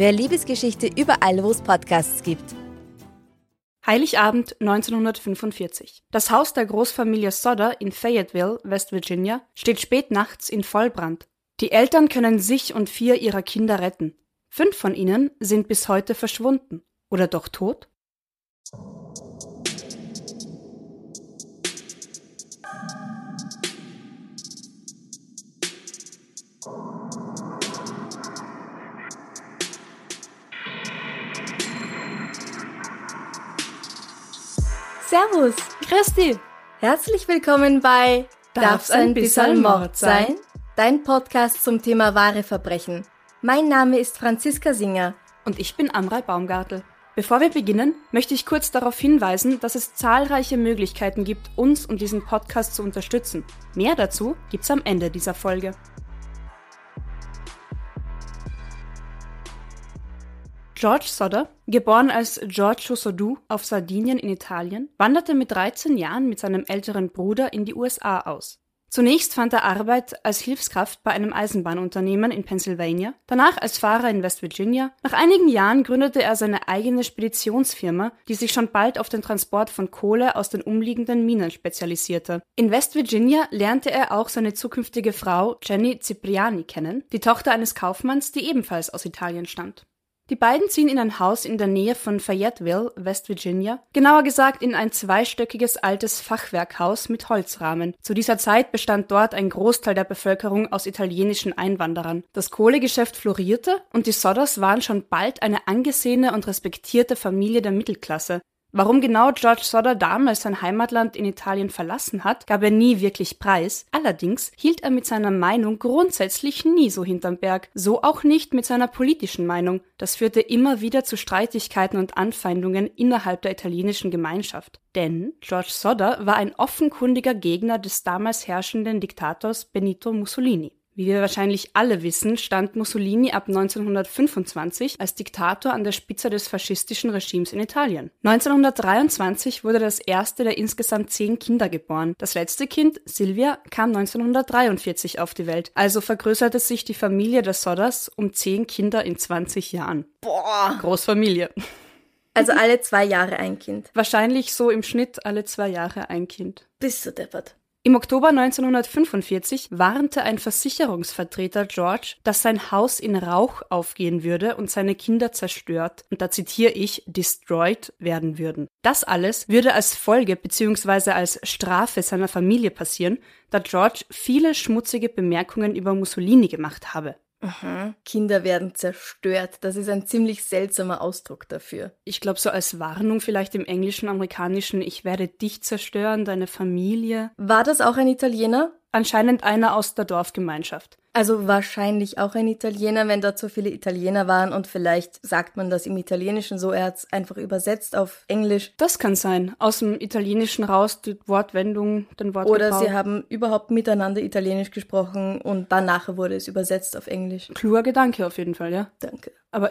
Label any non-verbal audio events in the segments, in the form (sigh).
Wer Liebesgeschichte überall, wo es Podcasts gibt. Heiligabend 1945. Das Haus der Großfamilie Sodder in Fayetteville, West Virginia, steht spät nachts in Vollbrand. Die Eltern können sich und vier ihrer Kinder retten. Fünf von ihnen sind bis heute verschwunden. Oder doch tot? Servus, Christi! herzlich willkommen bei Darf's ein bisschen Mord sein? Dein Podcast zum Thema wahre Verbrechen. Mein Name ist Franziska Singer. Und ich bin Amrei Baumgartel. Bevor wir beginnen, möchte ich kurz darauf hinweisen, dass es zahlreiche Möglichkeiten gibt, uns und diesen Podcast zu unterstützen. Mehr dazu gibt's am Ende dieser Folge. George Sodder, geboren als Giorgio Sodù auf Sardinien in Italien, wanderte mit 13 Jahren mit seinem älteren Bruder in die USA aus. Zunächst fand er Arbeit als Hilfskraft bei einem Eisenbahnunternehmen in Pennsylvania, danach als Fahrer in West Virginia. Nach einigen Jahren gründete er seine eigene Speditionsfirma, die sich schon bald auf den Transport von Kohle aus den umliegenden Minen spezialisierte. In West Virginia lernte er auch seine zukünftige Frau Jenny Cipriani kennen, die Tochter eines Kaufmanns, die ebenfalls aus Italien stammt. Die beiden ziehen in ein Haus in der Nähe von Fayetteville, West Virginia, genauer gesagt in ein zweistöckiges altes Fachwerkhaus mit Holzrahmen. Zu dieser Zeit bestand dort ein Großteil der Bevölkerung aus italienischen Einwanderern. Das Kohlegeschäft florierte und die Sodders waren schon bald eine angesehene und respektierte Familie der Mittelklasse. Warum genau George Sodder damals sein Heimatland in Italien verlassen hat, gab er nie wirklich preis. Allerdings hielt er mit seiner Meinung grundsätzlich nie so hinterm Berg. So auch nicht mit seiner politischen Meinung. Das führte immer wieder zu Streitigkeiten und Anfeindungen innerhalb der italienischen Gemeinschaft. Denn George Sodder war ein offenkundiger Gegner des damals herrschenden Diktators Benito Mussolini. Wie wir wahrscheinlich alle wissen, stand Mussolini ab 1925 als Diktator an der Spitze des faschistischen Regimes in Italien. 1923 wurde das erste der insgesamt zehn Kinder geboren. Das letzte Kind, Silvia, kam 1943 auf die Welt. Also vergrößerte sich die Familie der Sodders um zehn Kinder in 20 Jahren. Boah. Großfamilie. Also alle zwei Jahre ein Kind. Wahrscheinlich so im Schnitt alle zwei Jahre ein Kind. Bist du deppert. Im Oktober 1945 warnte ein Versicherungsvertreter George, dass sein Haus in Rauch aufgehen würde und seine Kinder zerstört, und da zitiere ich, destroyed werden würden. Das alles würde als Folge bzw. als Strafe seiner Familie passieren, da George viele schmutzige Bemerkungen über Mussolini gemacht habe. Aha. Kinder werden zerstört. Das ist ein ziemlich seltsamer Ausdruck dafür. Ich glaube, so als Warnung vielleicht im englischen, amerikanischen, ich werde dich zerstören, deine Familie. War das auch ein Italiener? Anscheinend einer aus der Dorfgemeinschaft. Also wahrscheinlich auch ein Italiener, wenn dort so viele Italiener waren und vielleicht sagt man das im Italienischen so, er hat es einfach übersetzt auf Englisch. Das kann sein. Aus dem Italienischen raus, die Wortwendung, den Wortgebrauch. Oder sie haben überhaupt miteinander Italienisch gesprochen und danach wurde es übersetzt auf Englisch. Kluger Gedanke auf jeden Fall, ja. Danke. Aber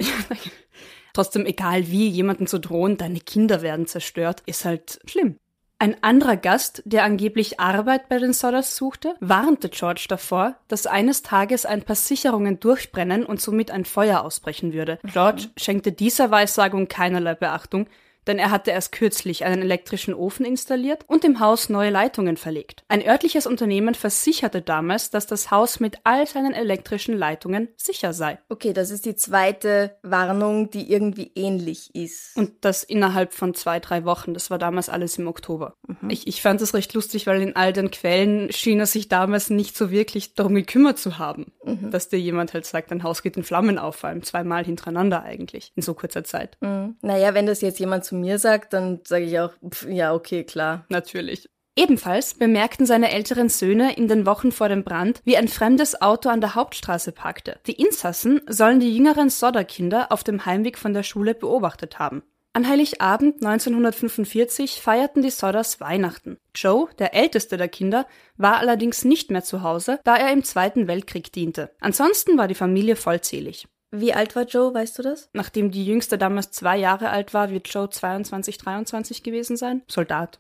(laughs) trotzdem, egal wie, jemanden zu drohen, deine Kinder werden zerstört, ist halt schlimm. Ein anderer Gast, der angeblich Arbeit bei den Sodders suchte, warnte George davor, dass eines Tages ein paar Sicherungen durchbrennen und somit ein Feuer ausbrechen würde. George schenkte dieser Weissagung keinerlei Beachtung, denn er hatte erst kürzlich einen elektrischen Ofen installiert und im Haus neue Leitungen verlegt. Ein örtliches Unternehmen versicherte damals, dass das Haus mit all seinen elektrischen Leitungen sicher sei. Okay, das ist die zweite Warnung, die irgendwie ähnlich ist. Und das innerhalb von zwei, drei Wochen. Das war damals alles im Oktober. Ich, ich fand das recht lustig, weil in all den Quellen schien er sich damals nicht so wirklich darum gekümmert zu haben, dass dir jemand halt sagt, dein Haus geht in Flammen auf, vor allem zweimal hintereinander eigentlich, in so kurzer Zeit. Mhm. Naja, wenn das jetzt jemand zu mir sagt, dann sage ich auch, pf, ja, okay, klar. Natürlich. Ebenfalls bemerkten seine älteren Söhne in den Wochen vor dem Brand, wie ein fremdes Auto an der Hauptstraße parkte. Die Insassen sollen die jüngeren Sodder-Kinder auf dem Heimweg von der Schule beobachtet haben. An Heiligabend 1945 feierten die Sodders Weihnachten. Joe, der älteste der Kinder, war allerdings nicht mehr zu Hause, da er im Zweiten Weltkrieg diente. Ansonsten war die Familie vollzählig. Wie alt war Joe, weißt du das? Nachdem die jüngste damals zwei Jahre alt war, wird Joe 22, 23 gewesen sein. Soldat.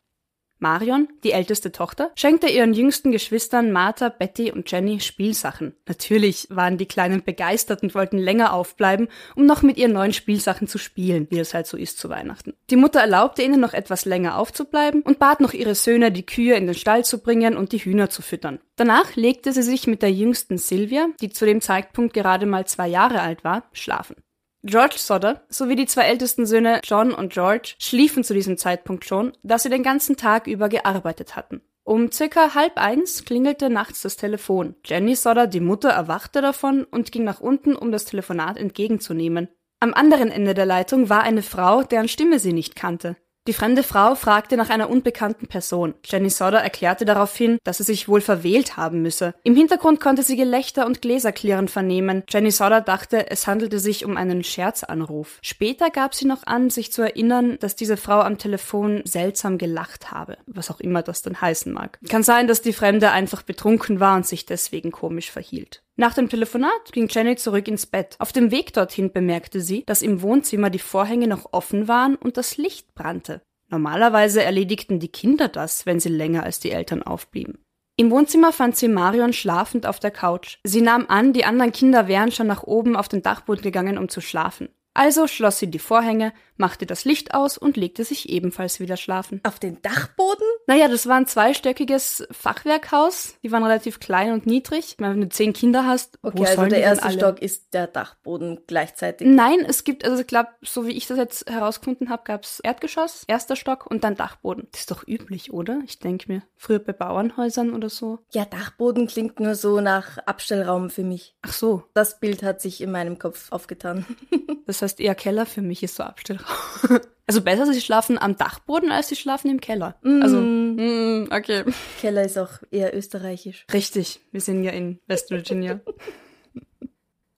Marion, die älteste Tochter, schenkte ihren jüngsten Geschwistern Martha, Betty und Jenny Spielsachen. Natürlich waren die Kleinen begeistert und wollten länger aufbleiben, um noch mit ihren neuen Spielsachen zu spielen, wie es halt so ist zu Weihnachten. Die Mutter erlaubte ihnen noch etwas länger aufzubleiben und bat noch ihre Söhne, die Kühe in den Stall zu bringen und die Hühner zu füttern. Danach legte sie sich mit der jüngsten Sylvia, die zu dem Zeitpunkt gerade mal zwei Jahre alt war, schlafen. George Sodder sowie die zwei ältesten Söhne John und George schliefen zu diesem Zeitpunkt schon, da sie den ganzen Tag über gearbeitet hatten. Um circa halb eins klingelte nachts das Telefon. Jenny Sodder, die Mutter, erwachte davon und ging nach unten, um das Telefonat entgegenzunehmen. Am anderen Ende der Leitung war eine Frau, deren Stimme sie nicht kannte. Die fremde Frau fragte nach einer unbekannten Person. Jenny Sodder erklärte daraufhin, dass sie sich wohl verwählt haben müsse. Im Hintergrund konnte sie Gelächter und Gläserklirren vernehmen. Jenny Sodder dachte, es handelte sich um einen Scherzanruf. Später gab sie noch an, sich zu erinnern, dass diese Frau am Telefon seltsam gelacht habe, was auch immer das denn heißen mag. Kann sein, dass die Fremde einfach betrunken war und sich deswegen komisch verhielt. Nach dem Telefonat ging Jenny zurück ins Bett. Auf dem Weg dorthin bemerkte sie, dass im Wohnzimmer die Vorhänge noch offen waren und das Licht brannte. Normalerweise erledigten die Kinder das, wenn sie länger als die Eltern aufblieben. Im Wohnzimmer fand sie Marion schlafend auf der Couch. Sie nahm an, die anderen Kinder wären schon nach oben auf den Dachboden gegangen, um zu schlafen. Also schloss sie die Vorhänge, machte das Licht aus und legte sich ebenfalls wieder schlafen. Auf den Dachboden? Naja, das war ein zweistöckiges Fachwerkhaus. Die waren relativ klein und niedrig. Wenn du zehn Kinder hast, okay, also der erste Stock ist der Dachboden gleichzeitig. Nein, es gibt, also ich glaube, so wie ich das jetzt herausgefunden habe, gab es Erdgeschoss, erster Stock und dann Dachboden. Das ist doch üblich, oder? Ich denke mir, früher bei Bauernhäusern oder so. Ja, Dachboden klingt nur so nach Abstellraum für mich. Ach so. Das Bild hat sich in meinem Kopf aufgetan. (laughs) das heißt, eher Keller für mich ist so Abstellraum. (laughs) Also besser, sie schlafen am Dachboden, als sie schlafen im Keller. Mm. Also, mm, okay. Keller ist auch eher österreichisch. Richtig, wir sind ja in West Virginia. (laughs)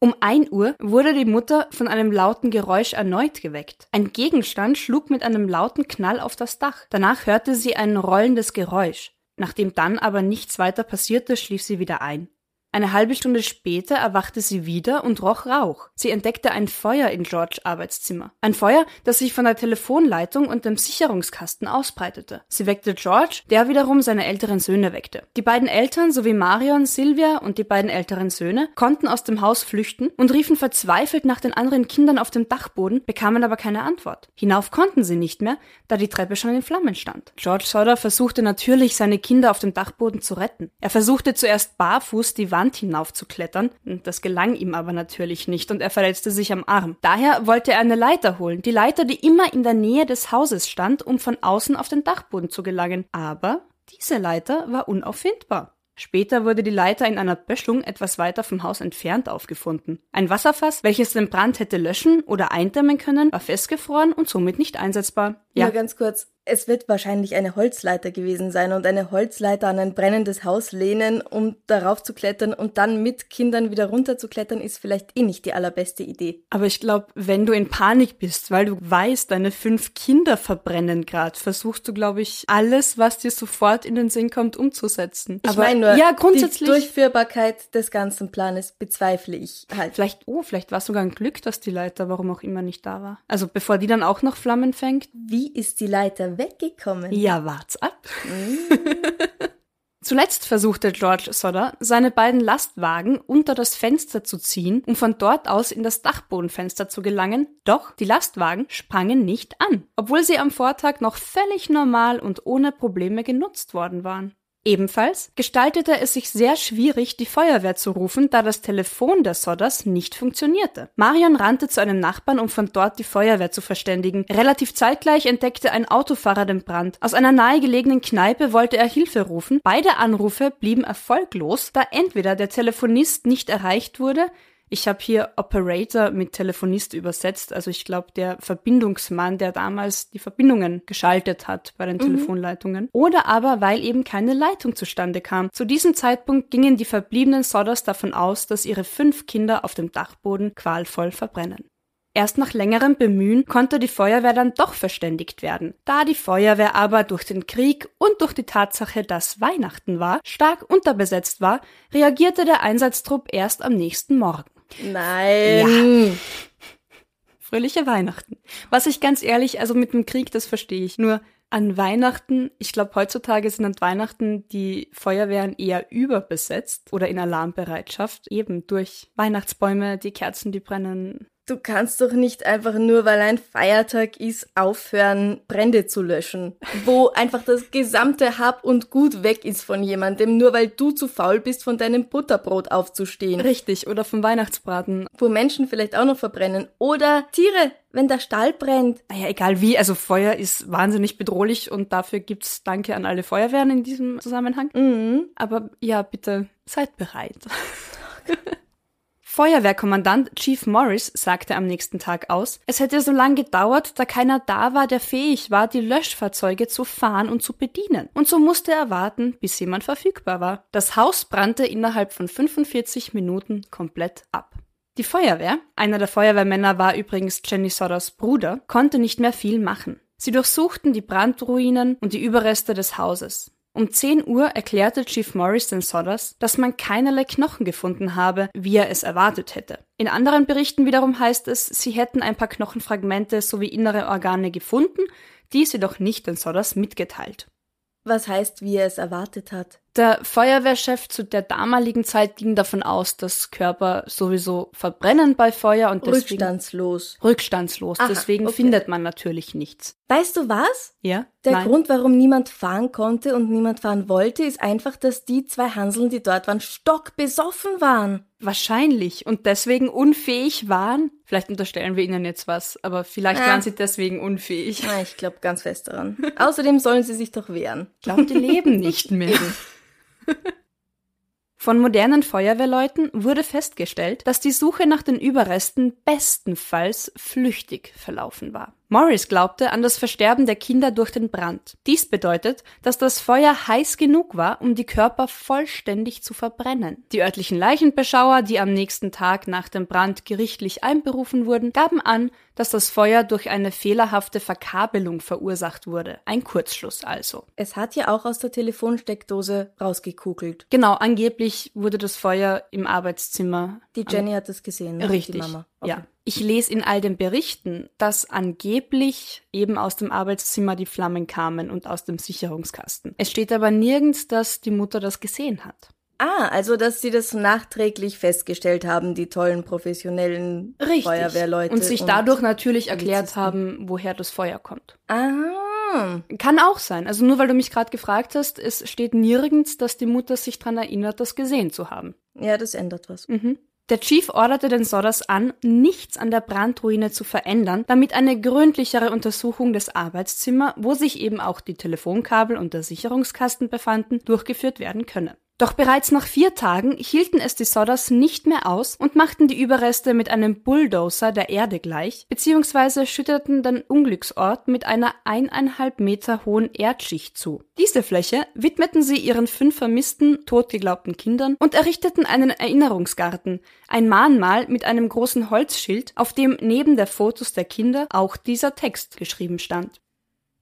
Um ein Uhr wurde die Mutter von einem lauten Geräusch erneut geweckt. Ein Gegenstand schlug mit einem lauten Knall auf das Dach. Danach hörte sie ein rollendes Geräusch. Nachdem dann aber nichts weiter passierte, schlief sie wieder ein. Eine halbe Stunde später erwachte sie wieder und roch Rauch. Sie entdeckte ein Feuer in George Arbeitszimmer. Ein Feuer, das sich von der Telefonleitung und dem Sicherungskasten ausbreitete. Sie weckte George, der wiederum seine älteren Söhne weckte. Die beiden Eltern sowie Marion, Sylvia und die beiden älteren Söhne konnten aus dem Haus flüchten und riefen verzweifelt nach den anderen Kindern auf dem Dachboden, bekamen aber keine Antwort. Hinauf konnten sie nicht mehr, da die Treppe schon in Flammen stand. George Sodder versuchte natürlich, seine Kinder auf dem Dachboden zu retten. Er versuchte zuerst barfuß die Wand Wand hinaufzuklettern. Das gelang ihm aber natürlich nicht und er verletzte sich am Arm. Daher wollte er eine Leiter holen, die Leiter, die immer in der Nähe des Hauses stand, um von außen auf den Dachboden zu gelangen. Aber diese Leiter war unauffindbar. Später wurde die Leiter in einer Böschung etwas weiter vom Haus entfernt aufgefunden. Ein Wasserfass, welches den Brand hätte löschen oder eindämmen können, war festgefroren und somit nicht einsetzbar. Ja, Nur ganz kurz. Es wird wahrscheinlich eine Holzleiter gewesen sein und eine Holzleiter an ein brennendes Haus lehnen, um darauf zu klettern und dann mit Kindern wieder runter zu klettern, ist vielleicht eh nicht die allerbeste Idee. Aber ich glaube, wenn du in Panik bist, weil du weißt, deine fünf Kinder verbrennen gerade, versuchst du, glaube ich, alles, was dir sofort in den Sinn kommt, umzusetzen. Ich meine nur, ja, grundsätzlich, die Durchführbarkeit des ganzen Planes bezweifle ich halt. Vielleicht, oh, vielleicht war es sogar ein Glück, dass die Leiter, warum auch immer, nicht da war. Also bevor die dann auch noch Flammen fängt. Wie ist die Leiter weggekommen? Ja, wart's ab. Mm. (laughs) Zuletzt versuchte George Sodder, seine beiden Lastwagen unter das Fenster zu ziehen, um von dort aus in das Dachbodenfenster zu gelangen, doch die Lastwagen sprangen nicht an, obwohl sie am Vortag noch völlig normal und ohne Probleme genutzt worden waren. Ebenfalls gestaltete es sich sehr schwierig, die Feuerwehr zu rufen, da das Telefon der Sodders nicht funktionierte. Marion rannte zu einem Nachbarn, um von dort die Feuerwehr zu verständigen. Relativ zeitgleich entdeckte ein Autofahrer den Brand. Aus einer nahegelegenen Kneipe wollte er Hilfe rufen. Beide Anrufe blieben erfolglos, da entweder der Telefonist nicht erreicht wurde, Ich habe hier Operator mit Telefonist übersetzt, also ich glaube der Verbindungsmann, der damals die Verbindungen geschaltet hat bei den mhm. Telefonleitungen. Oder aber, weil eben keine Leitung zustande kam. Zu diesem Zeitpunkt gingen die verbliebenen Sodders davon aus, dass ihre fünf Kinder auf dem Dachboden qualvoll verbrennen. Erst nach längerem Bemühen konnte die Feuerwehr dann doch verständigt werden. Da die Feuerwehr aber durch den Krieg und durch die Tatsache, dass Weihnachten war, stark unterbesetzt war, reagierte der Einsatztrupp erst am nächsten Morgen. Nein. Ja. Fröhliche Weihnachten. Was ich ganz ehrlich, also mit dem Krieg, das verstehe ich. Nur an Weihnachten, ich glaube heutzutage sind an Weihnachten die Feuerwehren eher überbesetzt oder in Alarmbereitschaft, eben durch Weihnachtsbäume, die Kerzen, die brennen, Du kannst doch nicht einfach nur, weil ein Feiertag ist, aufhören, Brände zu löschen. Wo einfach das gesamte Hab und Gut weg ist von jemandem, nur weil du zu faul bist, von deinem Butterbrot aufzustehen. Richtig, oder vom Weihnachtsbraten. Wo Menschen vielleicht auch noch verbrennen. Oder Tiere, wenn der Stall brennt. Naja, egal wie, also Feuer ist wahnsinnig bedrohlich und dafür gibt's Danke an alle Feuerwehren in diesem Zusammenhang. Mhm. Aber ja, bitte seid bereit. Feuerwehrkommandant Chief Morris sagte am nächsten Tag aus, es hätte so lange gedauert, da keiner da war, der fähig war, die Löschfahrzeuge zu fahren und zu bedienen. Und so musste er warten, bis jemand verfügbar war. Das Haus brannte innerhalb von 45 Minuten komplett ab. Die Feuerwehr, einer der Feuerwehrmänner war übrigens Jenny Sodders Bruder, konnte nicht mehr viel machen. Sie durchsuchten die Brandruinen und die Überreste des Hauses. Um 10 Uhr erklärte Chief Morris den Sodders, dass man keinerlei Knochen gefunden habe, wie er es erwartet hätte. In anderen Berichten wiederum heißt es, sie hätten ein paar Knochenfragmente sowie innere Organe gefunden, dies jedoch nicht den Sodders mitgeteilt. Was heißt, wie er es erwartet hat? Der Feuerwehrchef zu der damaligen Zeit ging davon aus, dass Körper sowieso verbrennen bei Feuer und deswegen rückstandslos. Rückstandslos. Aha, deswegen okay. findet man natürlich nichts. Weißt du was? Ja. Der Nein. Grund, warum niemand fahren konnte und niemand fahren wollte, ist einfach, dass die zwei Hanseln, die dort waren, stockbesoffen waren. Wahrscheinlich und deswegen unfähig waren. Vielleicht unterstellen wir ihnen jetzt was, aber vielleicht äh. waren sie deswegen unfähig. Na, ich glaube ganz fest daran. Außerdem sollen sie sich doch wehren. Ich glaube, die leben nicht mehr. (laughs) (laughs) Von modernen Feuerwehrleuten wurde festgestellt, dass die Suche nach den Überresten bestenfalls flüchtig verlaufen war. Morris glaubte an das Versterben der Kinder durch den Brand. Dies bedeutet, dass das Feuer heiß genug war, um die Körper vollständig zu verbrennen. Die örtlichen Leichenbeschauer, die am nächsten Tag nach dem Brand gerichtlich einberufen wurden, gaben an, dass das Feuer durch eine fehlerhafte Verkabelung verursacht wurde. Ein Kurzschluss also. Es hat ja auch aus der Telefonsteckdose rausgekugelt. Genau, angeblich wurde das Feuer im Arbeitszimmer. Die Jenny hat es gesehen, ne? Richtig. Die Mama. Okay. Ja. Ich lese in all den Berichten, dass angeblich eben aus dem Arbeitszimmer die Flammen kamen und aus dem Sicherungskasten. Es steht aber nirgends, dass die Mutter das gesehen hat. Ah, also dass sie das nachträglich festgestellt haben, die tollen professionellen Richtig. Feuerwehrleute. Und sich dadurch und natürlich erklärt haben, woher das Feuer kommt. Ah. Kann auch sein. Also nur weil du mich gerade gefragt hast, es steht nirgends, dass die Mutter sich daran erinnert, das gesehen zu haben. Ja, das ändert was. Mhm. Der Chief orderte den Sodders an, nichts an der Brandruine zu verändern, damit eine gründlichere Untersuchung des Arbeitszimmers, wo sich eben auch die Telefonkabel und der Sicherungskasten befanden, durchgeführt werden könne. Doch bereits nach vier Tagen hielten es die Sodders nicht mehr aus und machten die Überreste mit einem Bulldozer der Erde gleich, beziehungsweise schütteten den Unglücksort mit einer eineinhalb Meter hohen Erdschicht zu. Diese Fläche widmeten sie ihren fünf vermissten, totgeglaubten Kindern und errichteten einen Erinnerungsgarten, ein Mahnmal mit einem großen Holzschild, auf dem neben der Fotos der Kinder auch dieser Text geschrieben stand.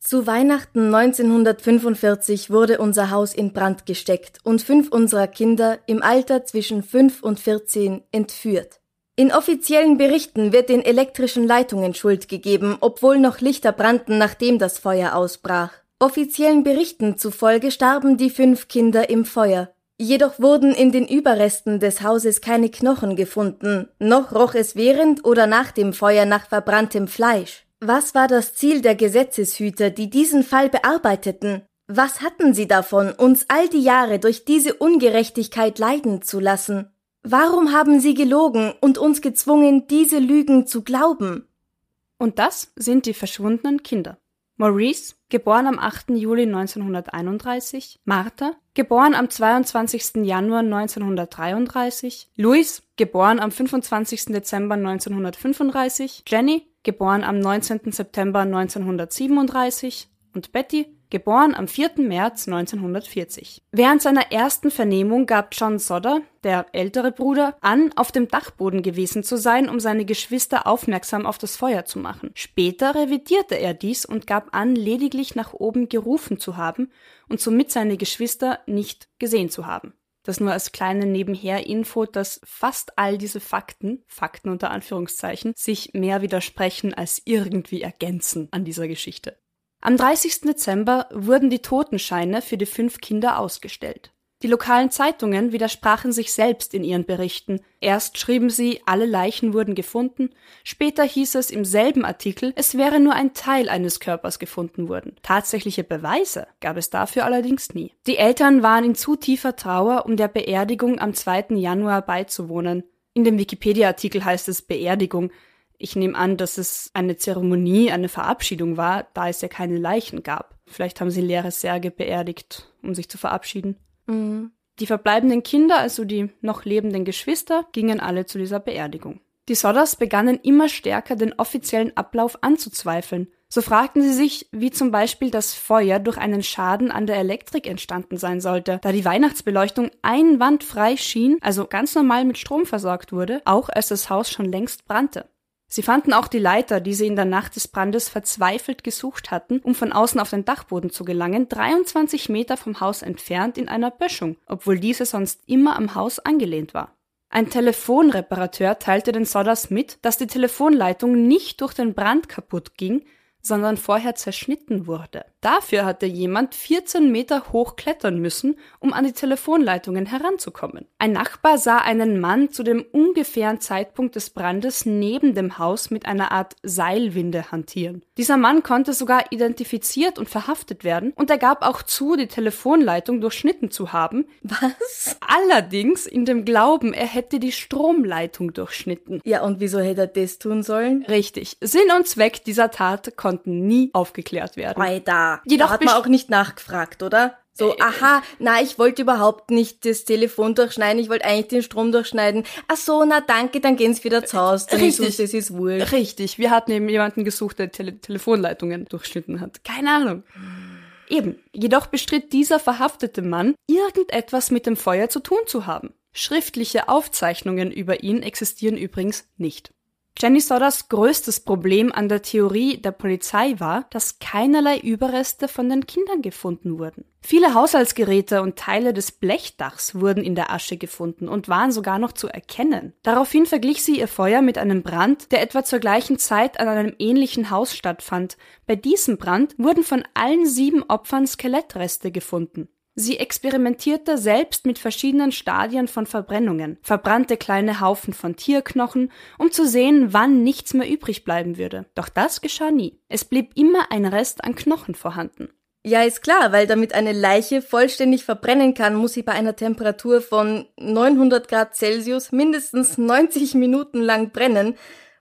Zu Weihnachten 1945 wurde unser Haus in Brand gesteckt und fünf unserer Kinder im Alter zwischen fünf und vierzehn entführt. In offiziellen Berichten wird den elektrischen Leitungen Schuld gegeben, obwohl noch Lichter brannten, nachdem das Feuer ausbrach. Offiziellen Berichten zufolge starben die fünf Kinder im Feuer. Jedoch wurden in den Überresten des Hauses keine Knochen gefunden, noch roch es während oder nach dem Feuer nach verbranntem Fleisch. Was war das Ziel der Gesetzeshüter, die diesen Fall bearbeiteten? Was hatten sie davon, uns all die Jahre durch diese Ungerechtigkeit leiden zu lassen? Warum haben sie gelogen und uns gezwungen, diese Lügen zu glauben? Und das sind die verschwundenen Kinder. Maurice, geboren am 8. Juli 1931, Martha, geboren am 22. Januar 1933, Louis, geboren am 25. Dezember 1935, Jenny, geboren am 19. September 1937 und Betty, geboren am 4. März 1940. Während seiner ersten Vernehmung gab John Sodder, der ältere Bruder, an, auf dem Dachboden gewesen zu sein, um seine Geschwister aufmerksam auf das Feuer zu machen. Später revidierte er dies und gab an, lediglich nach oben gerufen zu haben und somit seine Geschwister nicht gesehen zu haben. Das nur als kleine Nebenher-Info, dass fast all diese Fakten, Fakten unter Anführungszeichen, sich mehr widersprechen als irgendwie ergänzen an dieser Geschichte. Am 30. Dezember wurden die Totenscheine für die fünf Kinder ausgestellt. Die lokalen Zeitungen widersprachen sich selbst in ihren Berichten. Erst schrieben sie, alle Leichen wurden gefunden, später hieß es im selben Artikel, es wäre nur ein Teil eines Körpers gefunden worden. Tatsächliche Beweise gab es dafür allerdings nie. Die Eltern waren in zu tiefer Trauer, um der Beerdigung am 2. Januar beizuwohnen. In dem Wikipedia-Artikel heißt es Beerdigung, ich nehme an, dass es eine Zeremonie, eine Verabschiedung war, da es ja keine Leichen gab. Vielleicht haben sie leere Särge beerdigt, um sich zu verabschieden. Mhm. Die verbleibenden Kinder, also die noch lebenden Geschwister, gingen alle zu dieser Beerdigung. Die Sodders begannen immer stärker den offiziellen Ablauf anzuzweifeln. So fragten sie sich, wie zum Beispiel das Feuer durch einen Schaden an der Elektrik entstanden sein sollte, da die Weihnachtsbeleuchtung einwandfrei schien, also ganz normal mit Strom versorgt wurde, auch als das Haus schon längst brannte. Sie fanden auch die Leiter, die sie in der Nacht des Brandes verzweifelt gesucht hatten, um von außen auf den Dachboden zu gelangen, 23 Meter vom Haus entfernt in einer Böschung, obwohl diese sonst immer am Haus angelehnt war. Ein Telefonreparateur teilte den Sodders mit, dass die Telefonleitung nicht durch den Brand kaputt ging, sondern vorher zerschnitten wurde. Dafür hatte jemand 14 Meter hoch klettern müssen, um an die Telefonleitungen heranzukommen. Ein Nachbar sah einen Mann zu dem ungefähren Zeitpunkt des Brandes neben dem Haus mit einer Art Seilwinde hantieren. Dieser Mann konnte sogar identifiziert und verhaftet werden und er gab auch zu, die Telefonleitung durchschnitten zu haben. Was? Allerdings in dem Glauben, er hätte die Stromleitung durchschnitten. Ja, und wieso hätte er das tun sollen? Richtig. Sinn und Zweck dieser Tat konnten nie aufgeklärt werden. Alter. Jedoch da hat man auch nicht nachgefragt, oder? So, äh, aha, na, ich wollte überhaupt nicht das Telefon durchschneiden, ich wollte eigentlich den Strom durchschneiden. Ach so, na danke, dann gehen Sie wieder zu Hause, dann Richtig. ist das ist wurscht. Richtig, wir hatten eben jemanden gesucht, der Tele Telefonleitungen durchschnitten hat. Keine Ahnung. Eben, jedoch bestritt dieser verhaftete Mann, irgendetwas mit dem Feuer zu tun zu haben. Schriftliche Aufzeichnungen über ihn existieren übrigens nicht. Jenny Sodders größtes Problem an der Theorie der Polizei war, dass keinerlei Überreste von den Kindern gefunden wurden. Viele Haushaltsgeräte und Teile des Blechdachs wurden in der Asche gefunden und waren sogar noch zu erkennen. Daraufhin verglich sie ihr Feuer mit einem Brand, der etwa zur gleichen Zeit an einem ähnlichen Haus stattfand. Bei diesem Brand wurden von allen sieben Opfern Skelettreste gefunden. Sie experimentierte selbst mit verschiedenen Stadien von Verbrennungen, verbrannte kleine Haufen von Tierknochen, um zu sehen, wann nichts mehr übrig bleiben würde. Doch das geschah nie. Es blieb immer ein Rest an Knochen vorhanden. Ja, ist klar, weil damit eine Leiche vollständig verbrennen kann, muss sie bei einer Temperatur von 900 Grad Celsius mindestens 90 Minuten lang brennen.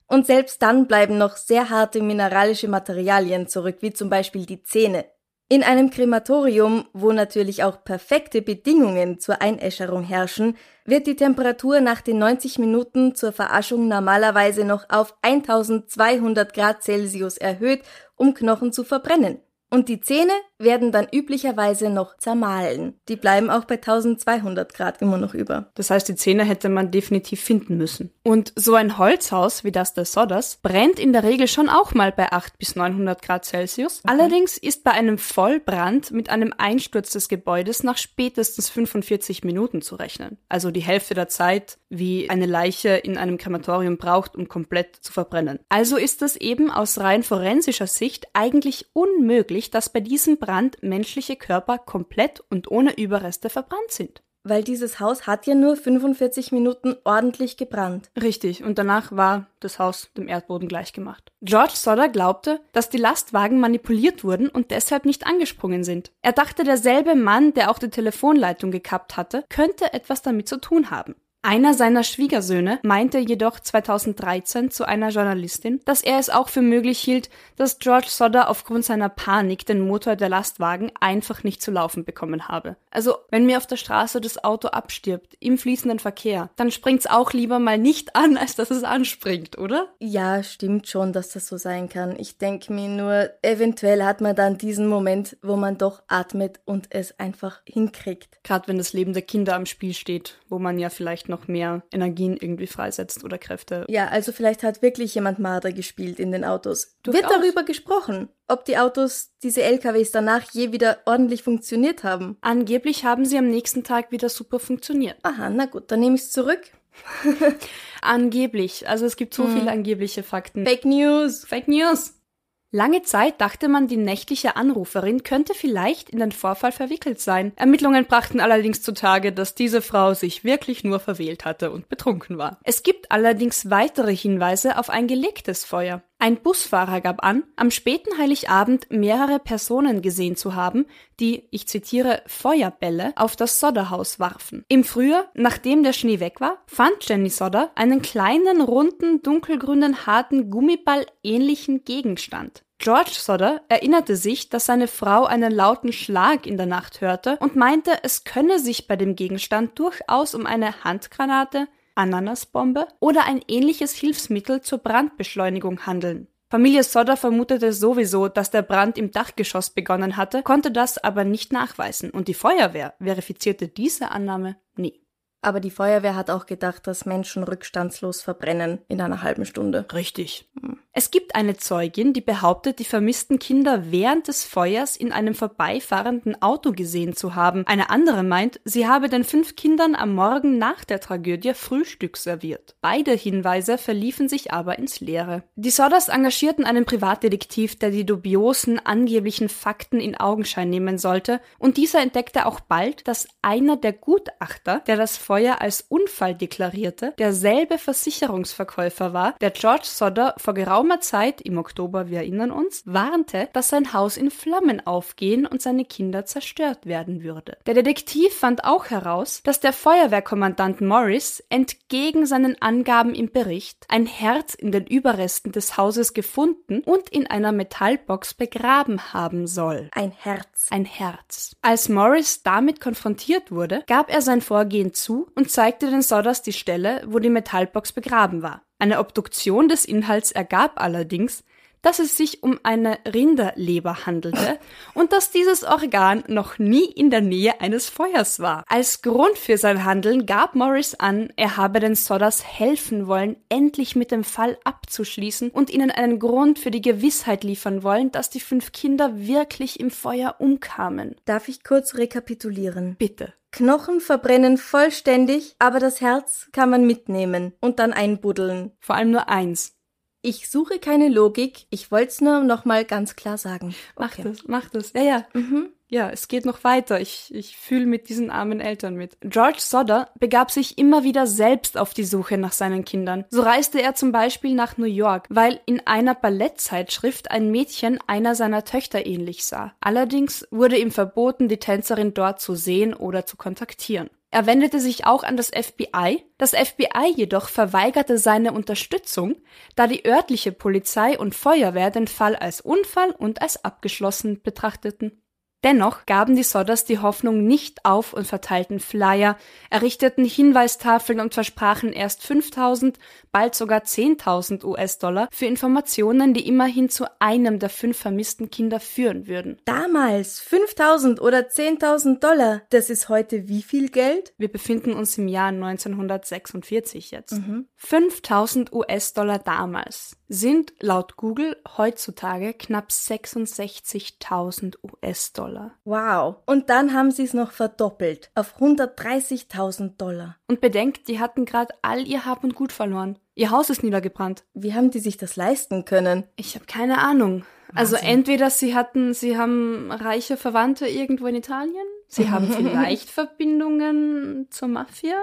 Und selbst dann bleiben noch sehr harte mineralische Materialien zurück, wie zum Beispiel die Zähne. In einem Krematorium, wo natürlich auch perfekte Bedingungen zur Einäscherung herrschen, wird die Temperatur nach den 90 Minuten zur Veraschung normalerweise noch auf 1200 Grad Celsius erhöht, um Knochen zu verbrennen. Und die Zähne werden dann üblicherweise noch zermahlen. Die bleiben auch bei 1200 Grad immer noch über. Das heißt, die Zähne hätte man definitiv finden müssen. Und so ein Holzhaus wie das der Sodders brennt in der Regel schon auch mal bei 8 bis 900 Grad Celsius. Mhm. Allerdings ist bei einem Vollbrand mit einem Einsturz des Gebäudes nach spätestens 45 Minuten zu rechnen. Also die Hälfte der Zeit, wie eine Leiche in einem Krematorium braucht, um komplett zu verbrennen. Also ist es eben aus rein forensischer Sicht eigentlich unmöglich, möglich, dass bei diesem Brand menschliche Körper komplett und ohne Überreste verbrannt sind. Weil dieses Haus hat ja nur 45 Minuten ordentlich gebrannt. Richtig, und danach war das Haus dem Erdboden gleichgemacht. George Sodder glaubte, dass die Lastwagen manipuliert wurden und deshalb nicht angesprungen sind. Er dachte, derselbe Mann, der auch die Telefonleitung gekappt hatte, könnte etwas damit zu tun haben. Einer seiner Schwiegersöhne meinte jedoch 2013 zu einer Journalistin, dass er es auch für möglich hielt, dass George Sodder aufgrund seiner Panik den Motor der Lastwagen einfach nicht zu laufen bekommen habe. Also, wenn mir auf der Straße das Auto abstirbt, im fließenden Verkehr, dann springt's auch lieber mal nicht an, als dass es anspringt, oder? Ja, stimmt schon, dass das so sein kann. Ich denke mir nur, eventuell hat man dann diesen Moment, wo man doch atmet und es einfach hinkriegt. Gerade wenn das Leben der Kinder am Spiel steht, wo man ja vielleicht noch mehr Energien irgendwie freisetzt oder Kräfte. Ja, also vielleicht hat wirklich jemand Marder gespielt in den Autos. Durchaus. Wird darüber gesprochen, ob die Autos, diese LKWs danach je wieder ordentlich funktioniert haben. Angeblich haben sie am nächsten Tag wieder super funktioniert. Aha, na gut, dann nehme ich es zurück. (laughs) Angeblich. Also es gibt so Hm. viele angebliche Fakten. Fake News. Fake News. Lange Zeit dachte man, die nächtliche Anruferin könnte vielleicht in den Vorfall verwickelt sein. Ermittlungen brachten allerdings zutage, dass diese Frau sich wirklich nur verwählt hatte und betrunken war. Es gibt allerdings weitere Hinweise auf ein gelegtes Feuer. Ein Busfahrer gab an, am späten Heiligabend mehrere Personen gesehen zu haben, die, ich zitiere, Feuerbälle auf das Sodderhaus warfen. Im Frühjahr, nachdem der Schnee weg war, fand Jenny Sodder einen kleinen, runden, dunkelgrünen, harten, Gummiball ähnlichen Gegenstand. George Sodder erinnerte sich, dass seine Frau einen lauten Schlag in der Nacht hörte und meinte, es könne sich bei dem Gegenstand durchaus um eine Handgranate, Ananasbombe oder ein ähnliches Hilfsmittel zur Brandbeschleunigung handeln. Familie Sodder vermutete sowieso, dass der Brand im Dachgeschoss begonnen hatte, konnte das aber nicht nachweisen und die Feuerwehr verifizierte diese Annahme nie. Aber die Feuerwehr hat auch gedacht, dass Menschen rückstandslos verbrennen in einer halben Stunde. Richtig. Es gibt eine Zeugin, die behauptet, die vermissten Kinder während des Feuers in einem vorbeifahrenden Auto gesehen zu haben. Eine andere meint, sie habe den fünf Kindern am Morgen nach der Tragödie Frühstück serviert. Beide Hinweise verliefen sich aber ins Leere. Die Sodders engagierten einen Privatdetektiv, der die dubiosen angeblichen Fakten in Augenschein nehmen sollte, und dieser entdeckte auch bald, dass einer der Gutachter, der das Feuer als Unfall deklarierte, derselbe Versicherungsverkäufer war, der George Sodder vor geraumer Zeit, im Oktober, wir erinnern uns, warnte, dass sein Haus in Flammen aufgehen und seine Kinder zerstört werden würde. Der Detektiv fand auch heraus, dass der Feuerwehrkommandant Morris entgegen seinen Angaben im Bericht ein Herz in den Überresten des Hauses gefunden und in einer Metallbox begraben haben soll. Ein Herz. Ein Herz. Als Morris damit konfrontiert wurde, gab er sein Vorgehen zu und zeigte den Sodders die Stelle, wo die Metallbox begraben war. Eine Obduktion des Inhalts ergab allerdings, dass es sich um eine Rinderleber handelte (laughs) und dass dieses Organ noch nie in der Nähe eines Feuers war. Als Grund für sein Handeln gab Morris an, er habe den Sodders helfen wollen, endlich mit dem Fall abzuschließen und ihnen einen Grund für die Gewissheit liefern wollen, dass die fünf Kinder wirklich im Feuer umkamen. Darf ich kurz rekapitulieren? Bitte. Knochen verbrennen vollständig, aber das Herz kann man mitnehmen und dann einbuddeln. Vor allem nur eins. Ich suche keine Logik, ich wollte es nur nochmal ganz klar sagen. Mach das, mach das. Ja, ja. Mhm. Ja, es geht noch weiter. Ich, ich fühle mit diesen armen Eltern mit. George Sodder begab sich immer wieder selbst auf die Suche nach seinen Kindern. So reiste er zum Beispiel nach New York, weil in einer Ballettzeitschrift ein Mädchen einer seiner Töchter ähnlich sah. Allerdings wurde ihm verboten, die Tänzerin dort zu sehen oder zu kontaktieren. Er wendete sich auch an das FBI. Das FBI jedoch verweigerte seine Unterstützung, da die örtliche Polizei und Feuerwehr den Fall als Unfall und als abgeschlossen betrachteten. Dennoch gaben die Sodders die Hoffnung nicht auf und verteilten Flyer, errichteten Hinweistafeln und versprachen erst 5000, bald sogar 10.000 US-Dollar für Informationen, die immerhin zu einem der fünf vermissten Kinder führen würden. Damals 5000 oder 10.000 Dollar, das ist heute wie viel Geld? Wir befinden uns im Jahr 1946 jetzt. 5000 US-Dollar damals sind laut Google heutzutage knapp 66.000 US-Dollar. Wow. Und dann haben sie es noch verdoppelt auf 130.000 Dollar. Und bedenkt, die hatten gerade all ihr Hab und Gut verloren. Ihr Haus ist niedergebrannt. Wie haben die sich das leisten können? Ich habe keine Ahnung. Also entweder sie hatten, sie haben reiche Verwandte irgendwo in Italien, sie haben (laughs) vielleicht Verbindungen zur Mafia.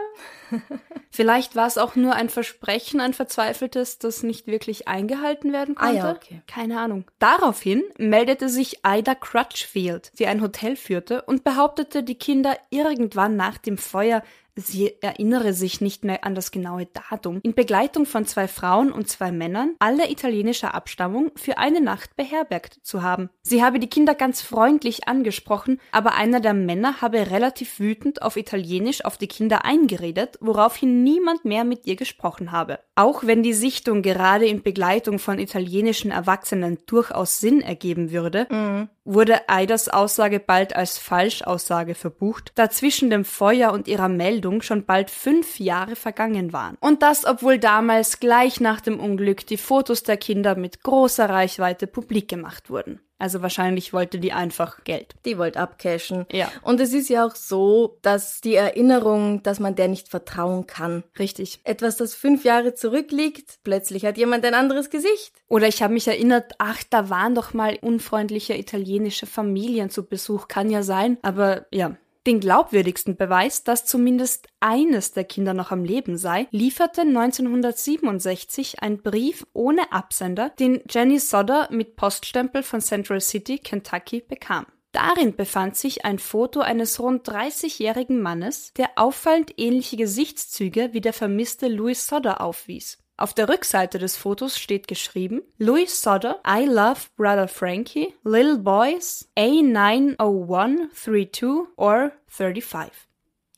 Vielleicht war es auch nur ein Versprechen, ein verzweifeltes, das nicht wirklich eingehalten werden Ah konnte. ja, okay. Keine Ahnung. Daraufhin meldete sich Ida Crutchfield, die ein Hotel führte, und behauptete, die Kinder irgendwann nach dem Feuer sie erinnere sich nicht mehr an das genaue Datum, in Begleitung von zwei Frauen und zwei Männern aller italienischer Abstammung für eine Nacht beherbergt zu haben. Sie habe die Kinder ganz freundlich angesprochen, aber einer der Männer habe relativ wütend auf Italienisch auf die Kinder eingeredet, woraufhin niemand mehr mit ihr gesprochen habe. Auch wenn die Sichtung gerade in Begleitung von italienischen Erwachsenen durchaus Sinn ergeben würde, mhm. wurde Aidas Aussage bald als Falschaussage verbucht, da zwischen dem Feuer und ihrer Meldung schon bald fünf Jahre vergangen waren. Und das, obwohl damals gleich nach dem Unglück die Fotos der Kinder mit großer Reichweite publik gemacht wurden. Also wahrscheinlich wollte die einfach Geld. Die wollte abcashen. Ja. Und es ist ja auch so, dass die Erinnerung, dass man der nicht vertrauen kann. Richtig. Etwas, das fünf Jahre zurückliegt, plötzlich hat jemand ein anderes Gesicht. Oder ich habe mich erinnert, ach, da waren doch mal unfreundliche italienische Familien zu Besuch. Kann ja sein. Aber ja, den glaubwürdigsten Beweis, dass zumindest eines der Kinder noch am Leben sei, lieferte 1967 ein Brief ohne Absender, den Jenny Sodder mit Poststempel von Central City, Kentucky bekam. Darin befand sich ein Foto eines rund 30-jährigen Mannes, der auffallend ähnliche Gesichtszüge wie der vermisste Louis Sodder aufwies. Auf der Rückseite des Fotos steht geschrieben Louis Sodder, I love Brother Frankie, Little Boys, A90132 or 35.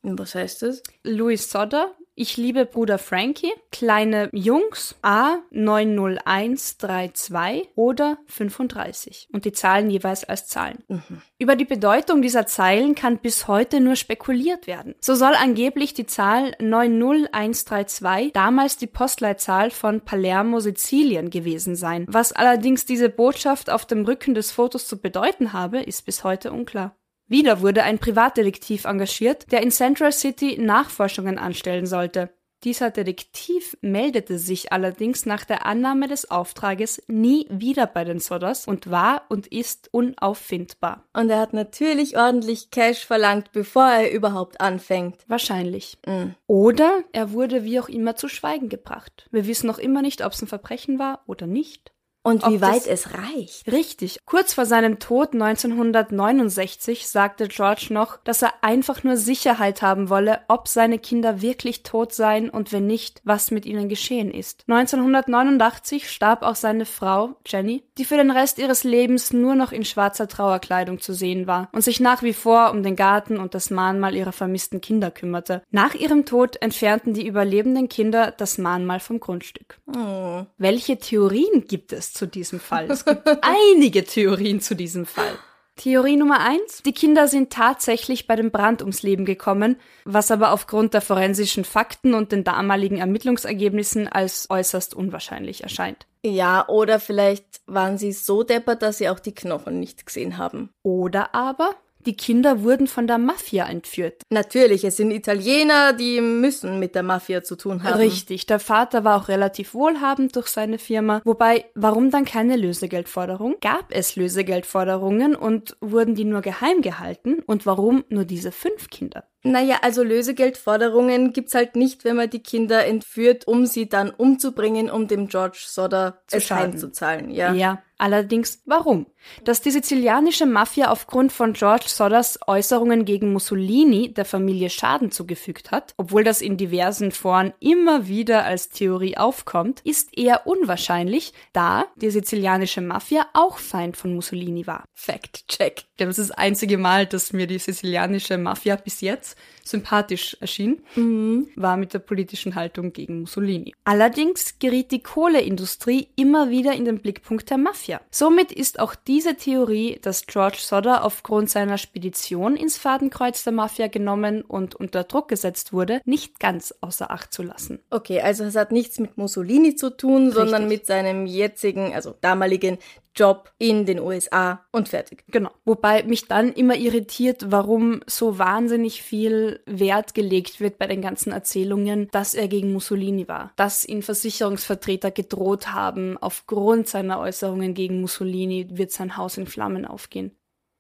Was heißt das? Louis Sodder, ich liebe Bruder Frankie, kleine Jungs A90132 oder 35 und die Zahlen jeweils als Zahlen. Mhm. Über die Bedeutung dieser Zeilen kann bis heute nur spekuliert werden. So soll angeblich die Zahl 90132 damals die Postleitzahl von Palermo, Sizilien gewesen sein. Was allerdings diese Botschaft auf dem Rücken des Fotos zu bedeuten habe, ist bis heute unklar. Wieder wurde ein Privatdetektiv engagiert, der in Central City Nachforschungen anstellen sollte. Dieser Detektiv meldete sich allerdings nach der Annahme des Auftrages nie wieder bei den Sodders und war und ist unauffindbar. Und er hat natürlich ordentlich Cash verlangt, bevor er überhaupt anfängt. Wahrscheinlich. Mhm. Oder er wurde wie auch immer zu Schweigen gebracht. Wir wissen noch immer nicht, ob es ein Verbrechen war oder nicht. Und wie weit es reicht. Richtig. Kurz vor seinem Tod 1969 sagte George noch, dass er einfach nur Sicherheit haben wolle, ob seine Kinder wirklich tot seien und wenn nicht, was mit ihnen geschehen ist. 1989 starb auch seine Frau, Jenny, die für den Rest ihres Lebens nur noch in schwarzer Trauerkleidung zu sehen war und sich nach wie vor um den Garten und das Mahnmal ihrer vermissten Kinder kümmerte. Nach ihrem Tod entfernten die überlebenden Kinder das Mahnmal vom Grundstück. Oh. Welche Theorien gibt es zu diesem Fall. Es gibt (laughs) einige Theorien zu diesem Fall. Theorie Nummer eins. Die Kinder sind tatsächlich bei dem Brand ums Leben gekommen, was aber aufgrund der forensischen Fakten und den damaligen Ermittlungsergebnissen als äußerst unwahrscheinlich erscheint. Ja, oder vielleicht waren sie so deppert, dass sie auch die Knochen nicht gesehen haben. Oder aber die Kinder wurden von der Mafia entführt. Natürlich, es sind Italiener, die müssen mit der Mafia zu tun haben. Richtig, der Vater war auch relativ wohlhabend durch seine Firma. Wobei, warum dann keine Lösegeldforderung? Gab es Lösegeldforderungen und wurden die nur geheim gehalten? Und warum nur diese fünf Kinder? Naja, also Lösegeldforderungen gibt's halt nicht, wenn man die Kinder entführt, um sie dann umzubringen, um dem George Sodder Zu es schaden. heimzuzahlen. Ja. ja, allerdings warum? Dass die sizilianische Mafia aufgrund von George Sodders Äußerungen gegen Mussolini der Familie Schaden zugefügt hat, obwohl das in diversen Foren immer wieder als Theorie aufkommt, ist eher unwahrscheinlich, da die sizilianische Mafia auch Feind von Mussolini war. Fact check. Das ist das einzige Mal, dass mir die sizilianische Mafia bis jetzt sympathisch erschien, mhm. war mit der politischen Haltung gegen Mussolini. Allerdings geriet die Kohleindustrie immer wieder in den Blickpunkt der Mafia. Somit ist auch diese Theorie, dass George Sodder aufgrund seiner Spedition ins Fadenkreuz der Mafia genommen und unter Druck gesetzt wurde, nicht ganz außer Acht zu lassen. Okay, also es hat nichts mit Mussolini zu tun, Richtig. sondern mit seinem jetzigen, also damaligen Job in den USA und fertig. Genau. Wobei mich dann immer irritiert, warum so wahnsinnig viel Wert gelegt wird bei den ganzen Erzählungen, dass er gegen Mussolini war, dass ihn Versicherungsvertreter gedroht haben, aufgrund seiner Äußerungen gegen Mussolini wird sein Haus in Flammen aufgehen.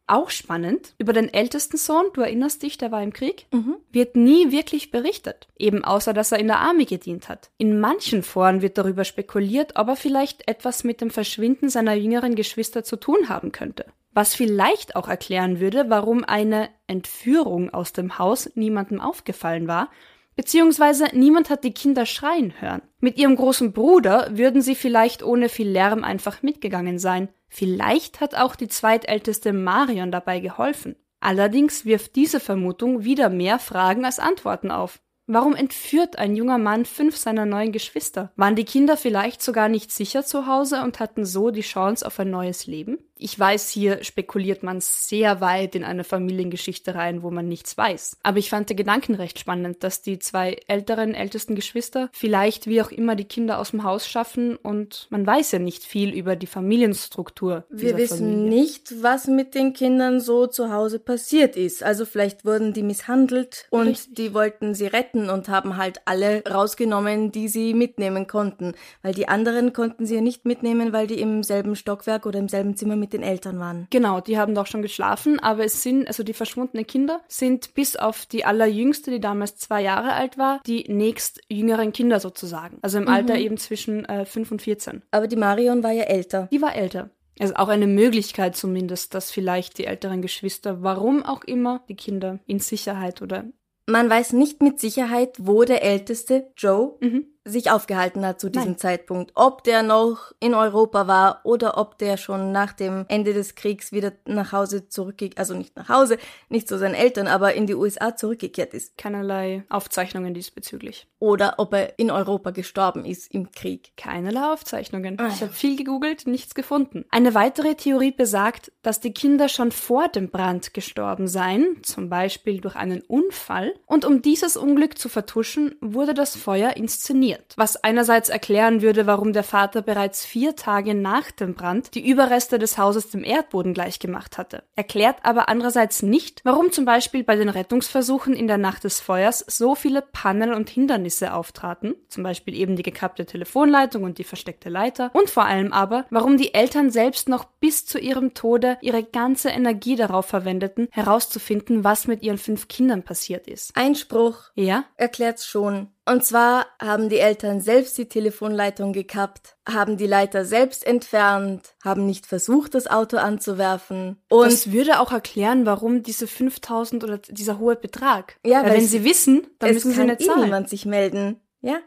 Auch spannend, über den ältesten Sohn, du erinnerst dich, der war im Krieg, mhm. wird nie wirklich berichtet, eben außer dass er in der Armee gedient hat. In manchen Foren wird darüber spekuliert, ob er vielleicht etwas mit dem Verschwinden seiner jüngeren Geschwister zu tun haben könnte. Was vielleicht auch erklären würde, warum eine Entführung aus dem Haus niemandem aufgefallen war, beziehungsweise niemand hat die Kinder schreien hören. Mit ihrem großen Bruder würden sie vielleicht ohne viel Lärm einfach mitgegangen sein. Vielleicht hat auch die zweitälteste Marion dabei geholfen. Allerdings wirft diese Vermutung wieder mehr Fragen als Antworten auf. Warum entführt ein junger Mann fünf seiner neuen Geschwister? Waren die Kinder vielleicht sogar nicht sicher zu Hause und hatten so die Chance auf ein neues Leben? Ich weiß, hier spekuliert man sehr weit in eine Familiengeschichte rein, wo man nichts weiß. Aber ich fand den Gedanken recht spannend, dass die zwei älteren, ältesten Geschwister vielleicht wie auch immer die Kinder aus dem Haus schaffen und man weiß ja nicht viel über die Familienstruktur. Wir wissen Familie. nicht, was mit den Kindern so zu Hause passiert ist. Also vielleicht wurden die misshandelt und Richtig. die wollten sie retten und haben halt alle rausgenommen, die sie mitnehmen konnten. Weil die anderen konnten sie ja nicht mitnehmen, weil die im selben Stockwerk oder im selben Zimmer mit den Eltern waren. Genau, die haben doch schon geschlafen, aber es sind, also die verschwundenen Kinder sind bis auf die allerjüngste, die damals zwei Jahre alt war, die nächst jüngeren Kinder sozusagen. Also im Alter eben zwischen äh, 5 und 14. Aber die Marion war ja älter. Die war älter. Also auch eine Möglichkeit zumindest, dass vielleicht die älteren Geschwister, warum auch immer, die Kinder in Sicherheit oder Man weiß nicht mit Sicherheit, wo der älteste, Joe, Mhm. Sich aufgehalten hat zu diesem Nein. Zeitpunkt. Ob der noch in Europa war oder ob der schon nach dem Ende des Kriegs wieder nach Hause zurückgekehrt, also nicht nach Hause, nicht zu seinen Eltern, aber in die USA zurückgekehrt ist. keinerlei Aufzeichnungen diesbezüglich. Oder ob er in Europa gestorben ist im Krieg. Keinerlei Aufzeichnungen. Ah, Ich habe viel gegoogelt, nichts gefunden. Eine weitere Theorie besagt, dass die Kinder schon vor dem Brand gestorben seien, zum Beispiel durch einen Unfall, und um dieses Unglück zu vertuschen, wurde das Feuer inszeniert. Was einerseits erklären würde, warum der Vater bereits vier Tage nach dem Brand die Überreste des Hauses dem Erdboden gleichgemacht hatte. Erklärt aber andererseits nicht, warum zum Beispiel bei den Rettungsversuchen in der Nacht des Feuers so viele Pannen und Hindernisse auftraten, zum Beispiel eben die gekappte Telefonleitung und die versteckte Leiter, und vor allem aber, warum die Eltern selbst noch bis zu ihrem Tode ihre ganze Energie darauf verwendeten, herauszufinden, was mit ihren fünf Kindern passiert ist. Einspruch Ja? erklärt's schon. Und zwar haben die Eltern selbst die Telefonleitung gekappt, haben die Leiter selbst entfernt, haben nicht versucht, das Auto anzuwerfen. Und das würde auch erklären, warum diese 5000 oder dieser hohe Betrag. Ja, Weil weil wenn sie wissen, dann müssen sie nicht eh zahlen. niemand sich melden. Ja?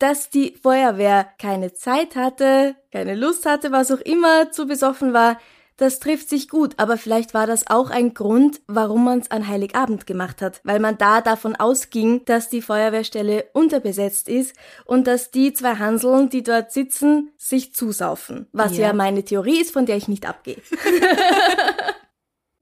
Dass die Feuerwehr keine Zeit hatte, keine Lust hatte, was auch immer zu besoffen war, das trifft sich gut, aber vielleicht war das auch ein Grund, warum man es an Heiligabend gemacht hat, weil man da davon ausging, dass die Feuerwehrstelle unterbesetzt ist und dass die zwei Hanseln, die dort sitzen, sich zusaufen. Was Ja. ja meine Theorie ist, von der ich nicht abgehe. (laughs)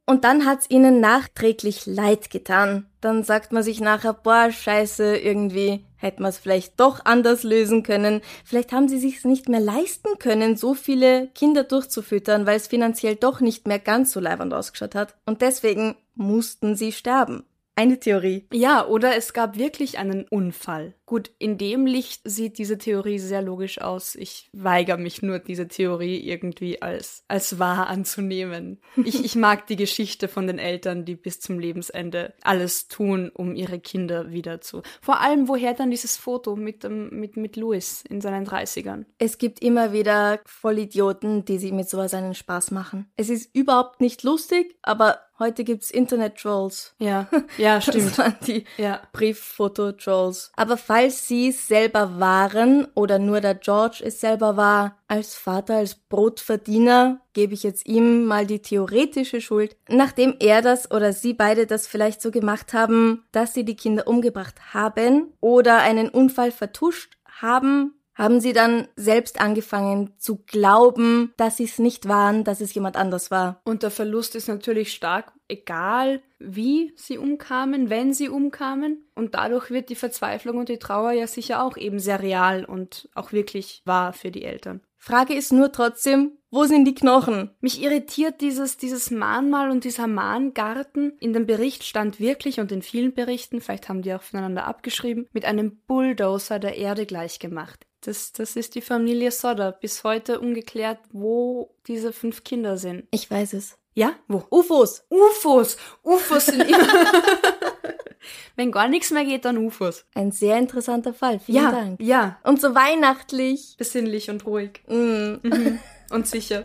Und dann hat's ihnen nachträglich leid getan. Dann sagt man sich nachher, boah, scheiße, irgendwie hätte man es vielleicht doch anders lösen können. Vielleicht haben sie sich's nicht mehr leisten können, so viele Kinder durchzufüttern, weil es finanziell doch nicht mehr ganz so leibend ausgeschaut hat. Und deswegen mussten sie sterben. Eine Theorie. Ja, oder es gab wirklich einen Unfall. Gut, in dem Licht sieht diese Theorie sehr logisch aus. Ich weigere mich nur, diese Theorie irgendwie als, als wahr anzunehmen. Ich, ich mag die Geschichte von den Eltern, die bis zum Lebensende alles tun, um ihre Kinder wieder zu. Vor allem, woher dann dieses Foto mit, mit, mit Louis in seinen 30ern? Es gibt immer wieder Vollidioten, die sich mit sowas einen Spaß machen. Es ist überhaupt nicht lustig, aber heute gibt's Internet-Trolls. Ja, ja, (laughs) Das stimmt. waren die Ja. Brieffoto-Trolls. Aber falls sie es selber waren oder nur der George es selber war, als Vater, als Brotverdiener, gebe ich jetzt ihm mal die theoretische Schuld, nachdem er das oder sie beide das vielleicht so gemacht haben, dass sie die Kinder umgebracht haben oder einen Unfall vertuscht haben, haben sie dann selbst angefangen zu glauben, dass sie es nicht waren, dass es jemand anders war. Und der Verlust ist natürlich stark, egal wie sie umkamen, wenn sie umkamen. Und dadurch wird die Verzweiflung und die Trauer ja sicher auch eben sehr real und auch wirklich wahr für die Eltern. Frage ist nur trotzdem, wo sind die Knochen? Mich irritiert dieses, dieses Mahnmal und dieser Mahngarten. In dem Bericht stand wirklich und in vielen Berichten, vielleicht haben die auch voneinander abgeschrieben, mit einem Bulldozer der Erde gleichgemacht. Das, das ist die Familie Sodder. Bis heute ungeklärt, wo diese fünf Kinder sind. Ich weiß es. Ja? Wo? UFOs. UFOs! UFOs sind immer. (laughs) Wenn gar nichts mehr geht, dann UFOs. Ein sehr interessanter Fall. Vielen Ja, Dank. ja. Und so weihnachtlich. Besinnlich und ruhig. Mm. (laughs) Und sicher.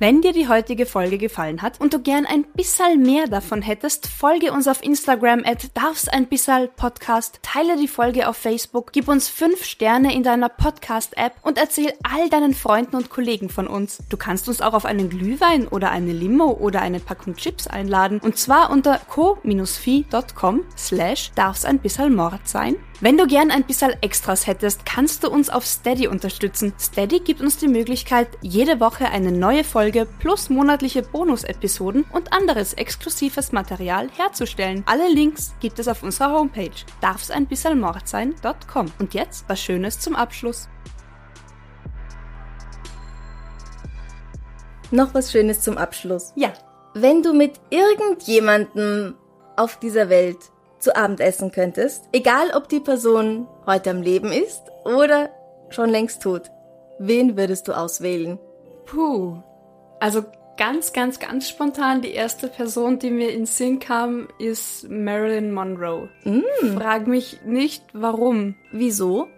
Wenn dir die heutige Folge gefallen hat und du gern ein bisschen mehr davon hättest, folge uns auf Instagram at darf's ein bisschen Podcast, teile die Folge auf Facebook, gib uns fünf Sterne in deiner Podcast-App und erzähl all deinen Freunden und Kollegen von uns. Du kannst uns auch auf einen Glühwein oder eine Limo oder eine Packung Chips einladen und zwar unter co-fi.com slash darf's ein bisschen Mord sein wenn du gern ein bisschen Extras hättest, kannst du uns auf Steady unterstützen. Steady gibt uns die Möglichkeit, jede Woche eine neue Folge plus monatliche Bonus-Episoden und anderes exklusives Material herzustellen. Alle Links gibt es auf unserer Homepage darf's ein bisschen Mord sein.com. Und jetzt was Schönes zum Abschluss. Noch was Schönes zum Abschluss. Ja. Wenn du mit irgendjemandem auf dieser Welt zu Abend essen könntest, egal ob die Person heute am Leben ist oder schon längst tot, wen würdest du auswählen? Puh. Also ganz, ganz, ganz spontan die erste Person, die mir in Sinn kam, ist Marilyn Monroe. Mm. Frag mich nicht, warum. Wieso? (laughs)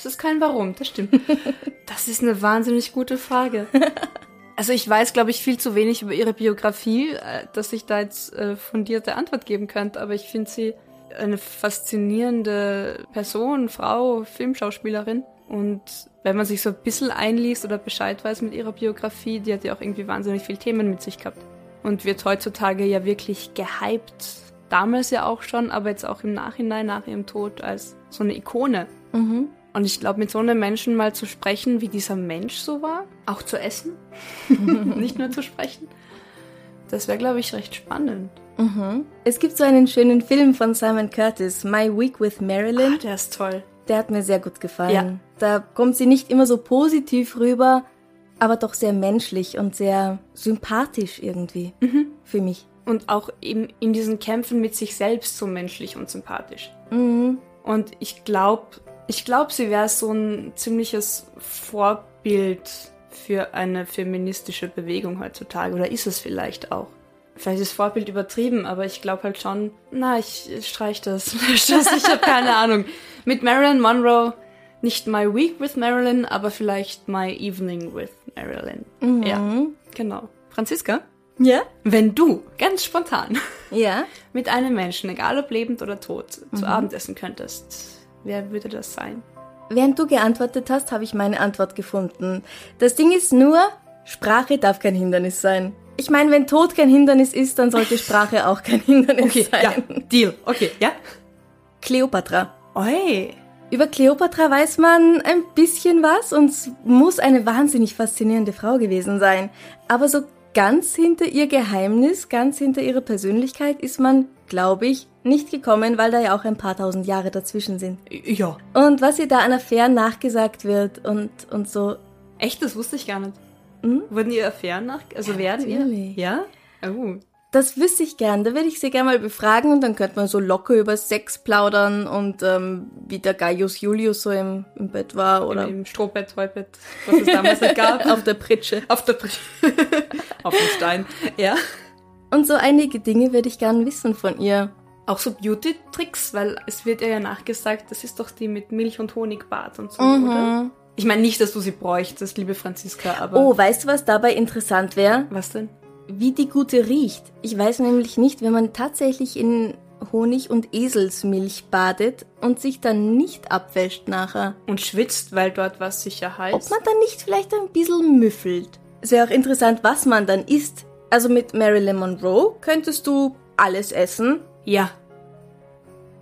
Es ist kein Warum, das stimmt. (laughs) Das ist eine wahnsinnig gute Frage. (laughs) Also ich weiß, glaube ich, viel zu wenig über ihre Biografie, äh, dass ich da jetzt äh, fundierte Antwort geben könnte, aber ich finde sie eine faszinierende Person, Frau, Filmschauspielerin. Und wenn man sich so ein bisschen einliest oder Bescheid weiß mit ihrer Biografie, die hat ja auch irgendwie wahnsinnig viele Themen mit sich gehabt. Und wird heutzutage ja wirklich gehypt. Damals ja auch schon, aber jetzt auch im Nachhinein, nach ihrem Tod, als so eine Ikone. Mhm. Und ich glaube, mit so einem Menschen mal zu sprechen, wie dieser Mensch so war, auch zu essen, (laughs) nicht nur zu sprechen, das wäre, glaube ich, recht spannend. Mhm. Es gibt so einen schönen Film von Simon Curtis, My Week with Marilyn. Ah, der ist toll. Der hat mir sehr gut gefallen. Ja. Da kommt sie nicht immer so positiv rüber, aber doch sehr menschlich und sehr sympathisch irgendwie mhm. für mich. Und auch eben in diesen Kämpfen mit sich selbst so menschlich und sympathisch. Mhm. Und ich glaube, ich glaube, sie wäre so ein ziemliches Vorbild für eine feministische Bewegung heutzutage. Oder ist es vielleicht auch? Vielleicht ist Vorbild übertrieben, aber ich glaube halt schon, na, ich, ich streich das. (laughs) ich habe keine Ahnung. Mit Marilyn Monroe, nicht My Week with Marilyn, aber vielleicht My Evening with Marilyn. Mhm. Ja, genau. Franziska? Ja? Wenn du, ganz spontan, ja? (laughs) mit einem Menschen, egal ob lebend oder tot, mhm. zu Abend essen könntest, Wer würde das sein? Während du geantwortet hast, habe ich meine Antwort gefunden. Das Ding ist nur, Sprache darf kein Hindernis sein. Ich meine, wenn Tod kein Hindernis ist, dann sollte Sprache (laughs) auch kein Hindernis okay, sein. Ja, Deal. Okay, ja? Kleopatra. Oi. Über Kleopatra weiß man ein bisschen was und muss eine wahnsinnig faszinierende Frau gewesen sein. Aber so ganz hinter ihr Geheimnis, ganz hinter ihrer Persönlichkeit ist man, glaube ich, nicht gekommen, weil da ja auch ein paar tausend Jahre dazwischen sind. Ja. Und was ihr da an Affären nachgesagt wird und, und so. Echt, das wusste ich gar nicht. Hm? Wurden ihr Affären nach, also ja, werden natürlich. ihr? Ja? Oh. Das wüsste ich gern. Da würde ich sie gerne mal befragen und dann könnte man so locker über Sex plaudern und ähm, wie der Gaius Julius so im, im Bett war oder im, im Strohbett, Heubett, was es damals nicht gab. (laughs) Auf der Pritsche. Auf der Pritsche. (laughs) Auf dem Stein. Ja. Und so einige Dinge würde ich gern wissen von ihr. Auch so Beauty-Tricks, weil es wird ja nachgesagt, das ist doch die mit Milch und Honigbad und so, mhm. oder? Ich meine nicht, dass du sie bräuchtest, liebe Franziska, aber. Oh, weißt du, was dabei interessant wäre? Was denn? Wie die gute riecht. Ich weiß nämlich nicht, wenn man tatsächlich in Honig und Eselsmilch badet und sich dann nicht abwäscht nachher. Und schwitzt, weil dort was sicher heißt. Ob man dann nicht vielleicht ein bisschen müffelt. Ist ja auch interessant, was man dann isst. Also mit Marilyn Monroe könntest du alles essen. Ja.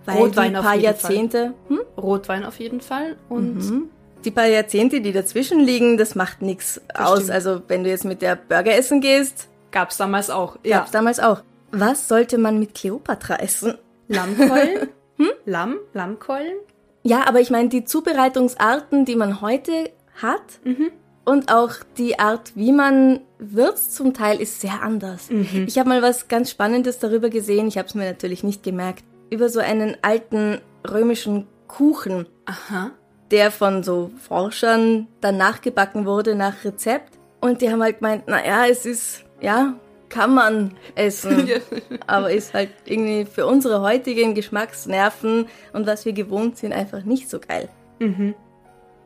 Weil Rotwein die paar Jahrzehnte. Hm? Rotwein auf jeden Fall. Und mhm. die paar Jahrzehnte, die dazwischen liegen, das macht nichts aus. Stimmt. Also wenn du jetzt mit der Burger essen gehst. Gab's damals auch. Ja. Gab's damals auch. Was sollte man mit Kleopatra essen? Lammkeulen? (laughs) hm? Lamm? Lammkeulen? Ja, aber ich meine, die Zubereitungsarten, die man heute hat, mhm. und auch die Art, wie man würzt zum Teil, ist sehr anders. Mhm. Ich habe mal was ganz Spannendes darüber gesehen, ich habe es mir natürlich nicht gemerkt über so einen alten römischen Kuchen. Aha. Der von so Forschern dann nachgebacken wurde nach Rezept. Und die haben halt gemeint, naja, es ist, ja, kann man essen. (laughs) aber ist halt irgendwie für unsere heutigen Geschmacksnerven und was wir gewohnt sind, einfach nicht so geil. Mhm.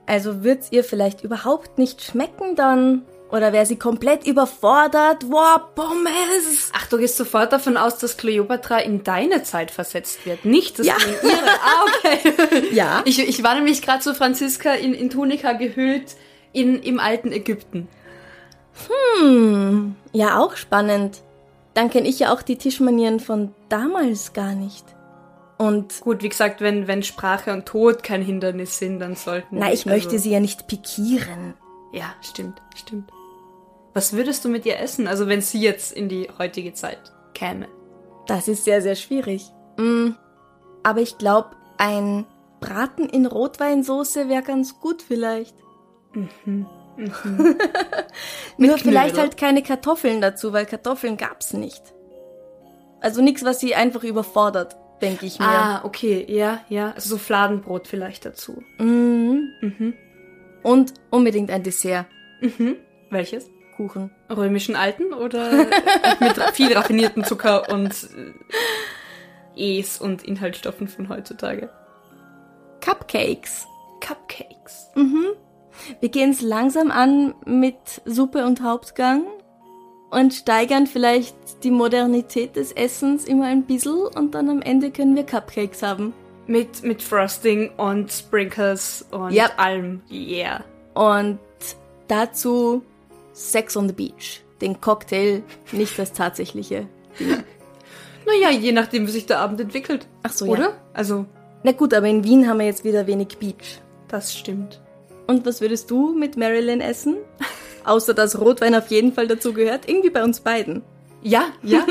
Also wird's ihr vielleicht überhaupt nicht schmecken dann? Oder wäre sie komplett überfordert? Wow, Pommes! Ach, du gehst sofort davon aus, dass Cleopatra in deine Zeit versetzt wird, nicht dass Ja. in ihre. Ah, okay. (laughs) Ja. Ich, ich war nämlich gerade so Franziska in, in Tunika gehüllt in, im alten Ägypten. Hm, ja, auch spannend. Dann kenne ich ja auch die Tischmanieren von damals gar nicht. Und Gut, wie gesagt, wenn, wenn Sprache und Tod kein Hindernis sind, dann sollten na, ich also- möchte sie ja nicht pikieren. Ja, stimmt, stimmt. Was würdest du mit ihr essen, also wenn sie jetzt in die heutige Zeit käme? Das ist sehr, sehr schwierig. Mm, aber ich glaube, ein Braten in Rotweinsoße wäre ganz gut vielleicht. (laughs) Nur vielleicht halt keine Kartoffeln dazu, weil Kartoffeln gab's nicht. Also nichts, was sie einfach überfordert, denke ich mir. Ah, okay, ja, ja. Also so Fladenbrot vielleicht dazu. Mhm. Mhm. Und unbedingt ein Dessert. Mhm. Welches? Kuchen. Römischen Alten oder (laughs) mit viel raffinierten Zucker und äh, Es und Inhaltsstoffen von heutzutage? Cupcakes. Cupcakes. Mhm. Wir gehen es langsam an mit Suppe und Hauptgang und steigern vielleicht die Modernität des Essens immer ein bisschen und dann am Ende können wir Cupcakes haben. Mit, mit Frosting und Sprinkles und Ja. allem. Yeah. Und dazu Sex on the Beach. Den Cocktail, nicht das tatsächliche. (laughs) Naja, je nachdem, wie sich der Abend entwickelt. Ach so, ja. Oder? Also, Na gut, aber in Wien haben wir jetzt wieder wenig Beach. das stimmt. Und was würdest du mit Marilyn essen? Außer dass Rotwein auf jeden Fall dazu gehört. Irgendwie bei uns beiden. Ja, ja.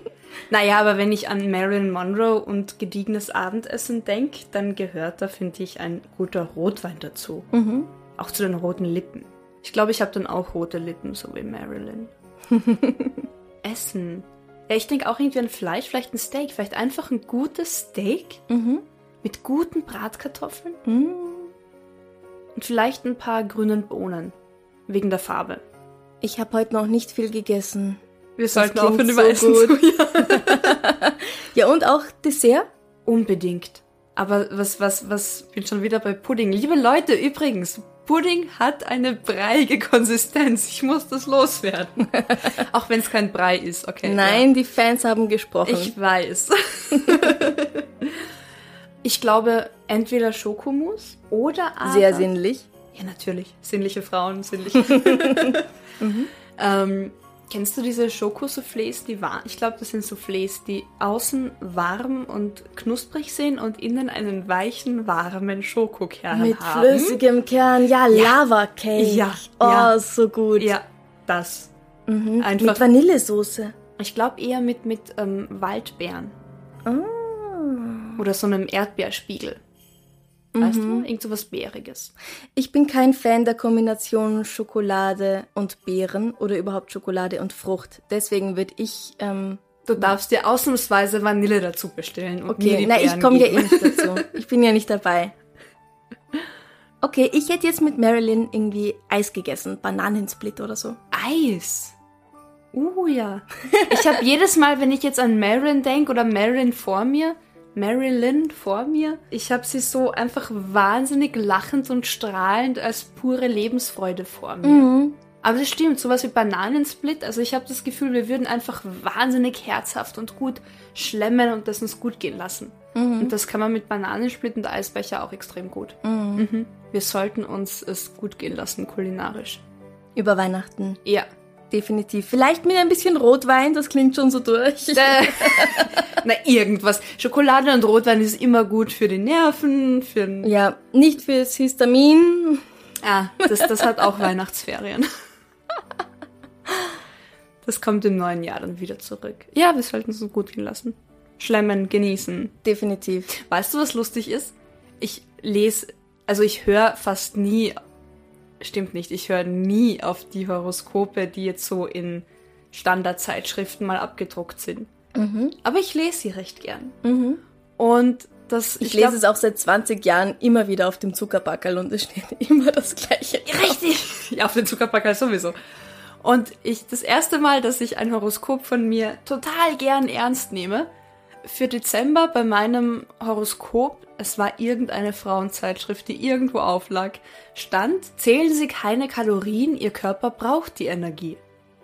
(laughs) naja, aber wenn ich an Marilyn Monroe und gediegenes Abendessen denke, dann gehört da, finde ich, ein guter Rotwein dazu. Mhm. Auch zu den roten Lippen. Ich glaube, ich habe dann auch rote Lippen, so wie Marilyn. (laughs) Essen. Ja, ich denke auch irgendwie an Fleisch, vielleicht ein Steak. Vielleicht einfach ein gutes Steak Mhm. mit guten Bratkartoffeln Mhm. und vielleicht ein paar grünen Bohnen. Wegen der Farbe. Ich habe heute noch nicht viel gegessen. Wir sollten klingt aufhören, so über Essen gut. zu ja. (laughs) Ja, und auch Dessert? Unbedingt. Aber was, was, was, bin schon wieder bei Pudding. Liebe Leute, übrigens, Pudding hat eine breiige Konsistenz. Ich muss das loswerden. (laughs) Auch wenn es kein Brei ist, okay. Nein, die Fans haben Ja. gesprochen. Ich weiß. (laughs) ich glaube, entweder Schokomus oder aber... Sehr sinnlich. Ja, natürlich. Sinnliche Frauen, sinnliche. (laughs) ähm, kennst du diese Schokosoufflés, die waren? Ich glaube, das sind Soufflés, die außen warm und knusprig sind und innen einen weichen, warmen Schokokern Mit haben. flüssigem Kern. Ja, Lava Cake. Ja, Oh, ja. so gut. Ja, das. Mhm. Einfach- Mit Vanillesoße. Ich glaube eher mit, mit ähm, Waldbeeren Ah. oder so einem Erdbeerspiegel. Weißt du? Irgend so was Beeriges. Ich bin kein Fan der Kombination Schokolade und Beeren oder überhaupt Schokolade und Frucht. Deswegen würde ich. Ähm, Du darfst dir ausnahmsweise Vanille dazu bestellen. Und okay, die na, ich komme ja eh nicht dazu. (laughs) Ich bin ja nicht dabei. Okay, ich hätte jetzt mit Marilyn irgendwie Eis gegessen. Bananensplit oder so. Eis. Uh, ja. (laughs) Ich habe jedes Mal, wenn ich jetzt an Marilyn denke oder Marilyn vor mir, Marilyn vor mir, ich habe sie so einfach wahnsinnig lachend und strahlend als pure Lebensfreude vor mir. Mhm. Aber das stimmt, sowas wie Bananensplit, also ich habe das Gefühl, wir würden einfach wahnsinnig herzhaft und gut schlemmen und das uns gut gehen lassen. Und das kann man mit Bananensplit und Eisbecher auch extrem gut. Mhm. Wir sollten uns es gut gehen lassen, kulinarisch. Über Weihnachten. Ja. Definitiv. Vielleicht mit ein bisschen Rotwein, das klingt schon so durch. (laughs) Äh, Na, irgendwas. Schokolade und Rotwein ist immer gut für die Nerven, für den... Ja, nicht fürs Histamin. Ah, das, das hat auch Weihnachtsferien. Das kommt im neuen Jahr dann wieder zurück. Ja, wir sollten es uns gut gehen lassen. Schlemmen, genießen. Definitiv. Weißt du, was lustig ist? Ich lese, also ich höre fast nie, stimmt nicht, ich höre nie auf die Horoskope, die jetzt so in Standardzeitschriften mal abgedruckt sind. Aber ich lese sie recht gern. Und das, Ich, glaub- lese es auch seit 20 Jahren immer wieder auf dem Zuckerbackerl und es steht (laughs) immer das Gleiche. drauf. Richtig. Ja, auf den Zuckerpacker sowieso. Und ich, das erste Mal, dass ich ein Horoskop von mir total gern ernst nehme, für Dezember bei meinem Horoskop, es war irgendeine Frauenzeitschrift, die irgendwo auflag, stand, zählen Sie keine Kalorien, Ihr Körper braucht die Energie.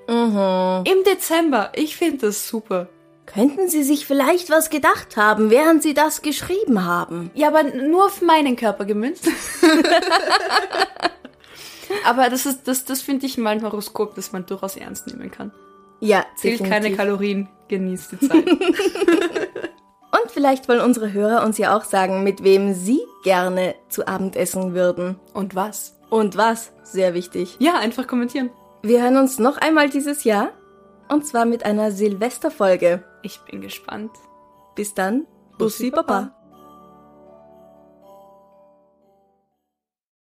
Mhm. Im Dezember, ich finde das super. Könnten Sie sich vielleicht was gedacht haben, während Sie das geschrieben haben? Ja, aber nur auf meinen Körper gemünzt. (laughs) aber das ist, das, das finde ich mal ein Horoskop, das man durchaus ernst nehmen kann. Ja, Zählt keine. Kalorien, genießt die Zeit. (laughs) Und vielleicht wollen unsere Hörer uns ja auch sagen, mit wem sie gerne zu Abend essen würden. Und was? Und was, sehr wichtig. Ja, einfach kommentieren. Wir hören uns noch einmal dieses Jahr. Und zwar mit einer Silvesterfolge. Ich bin gespannt. Bis dann. Bussi Baba.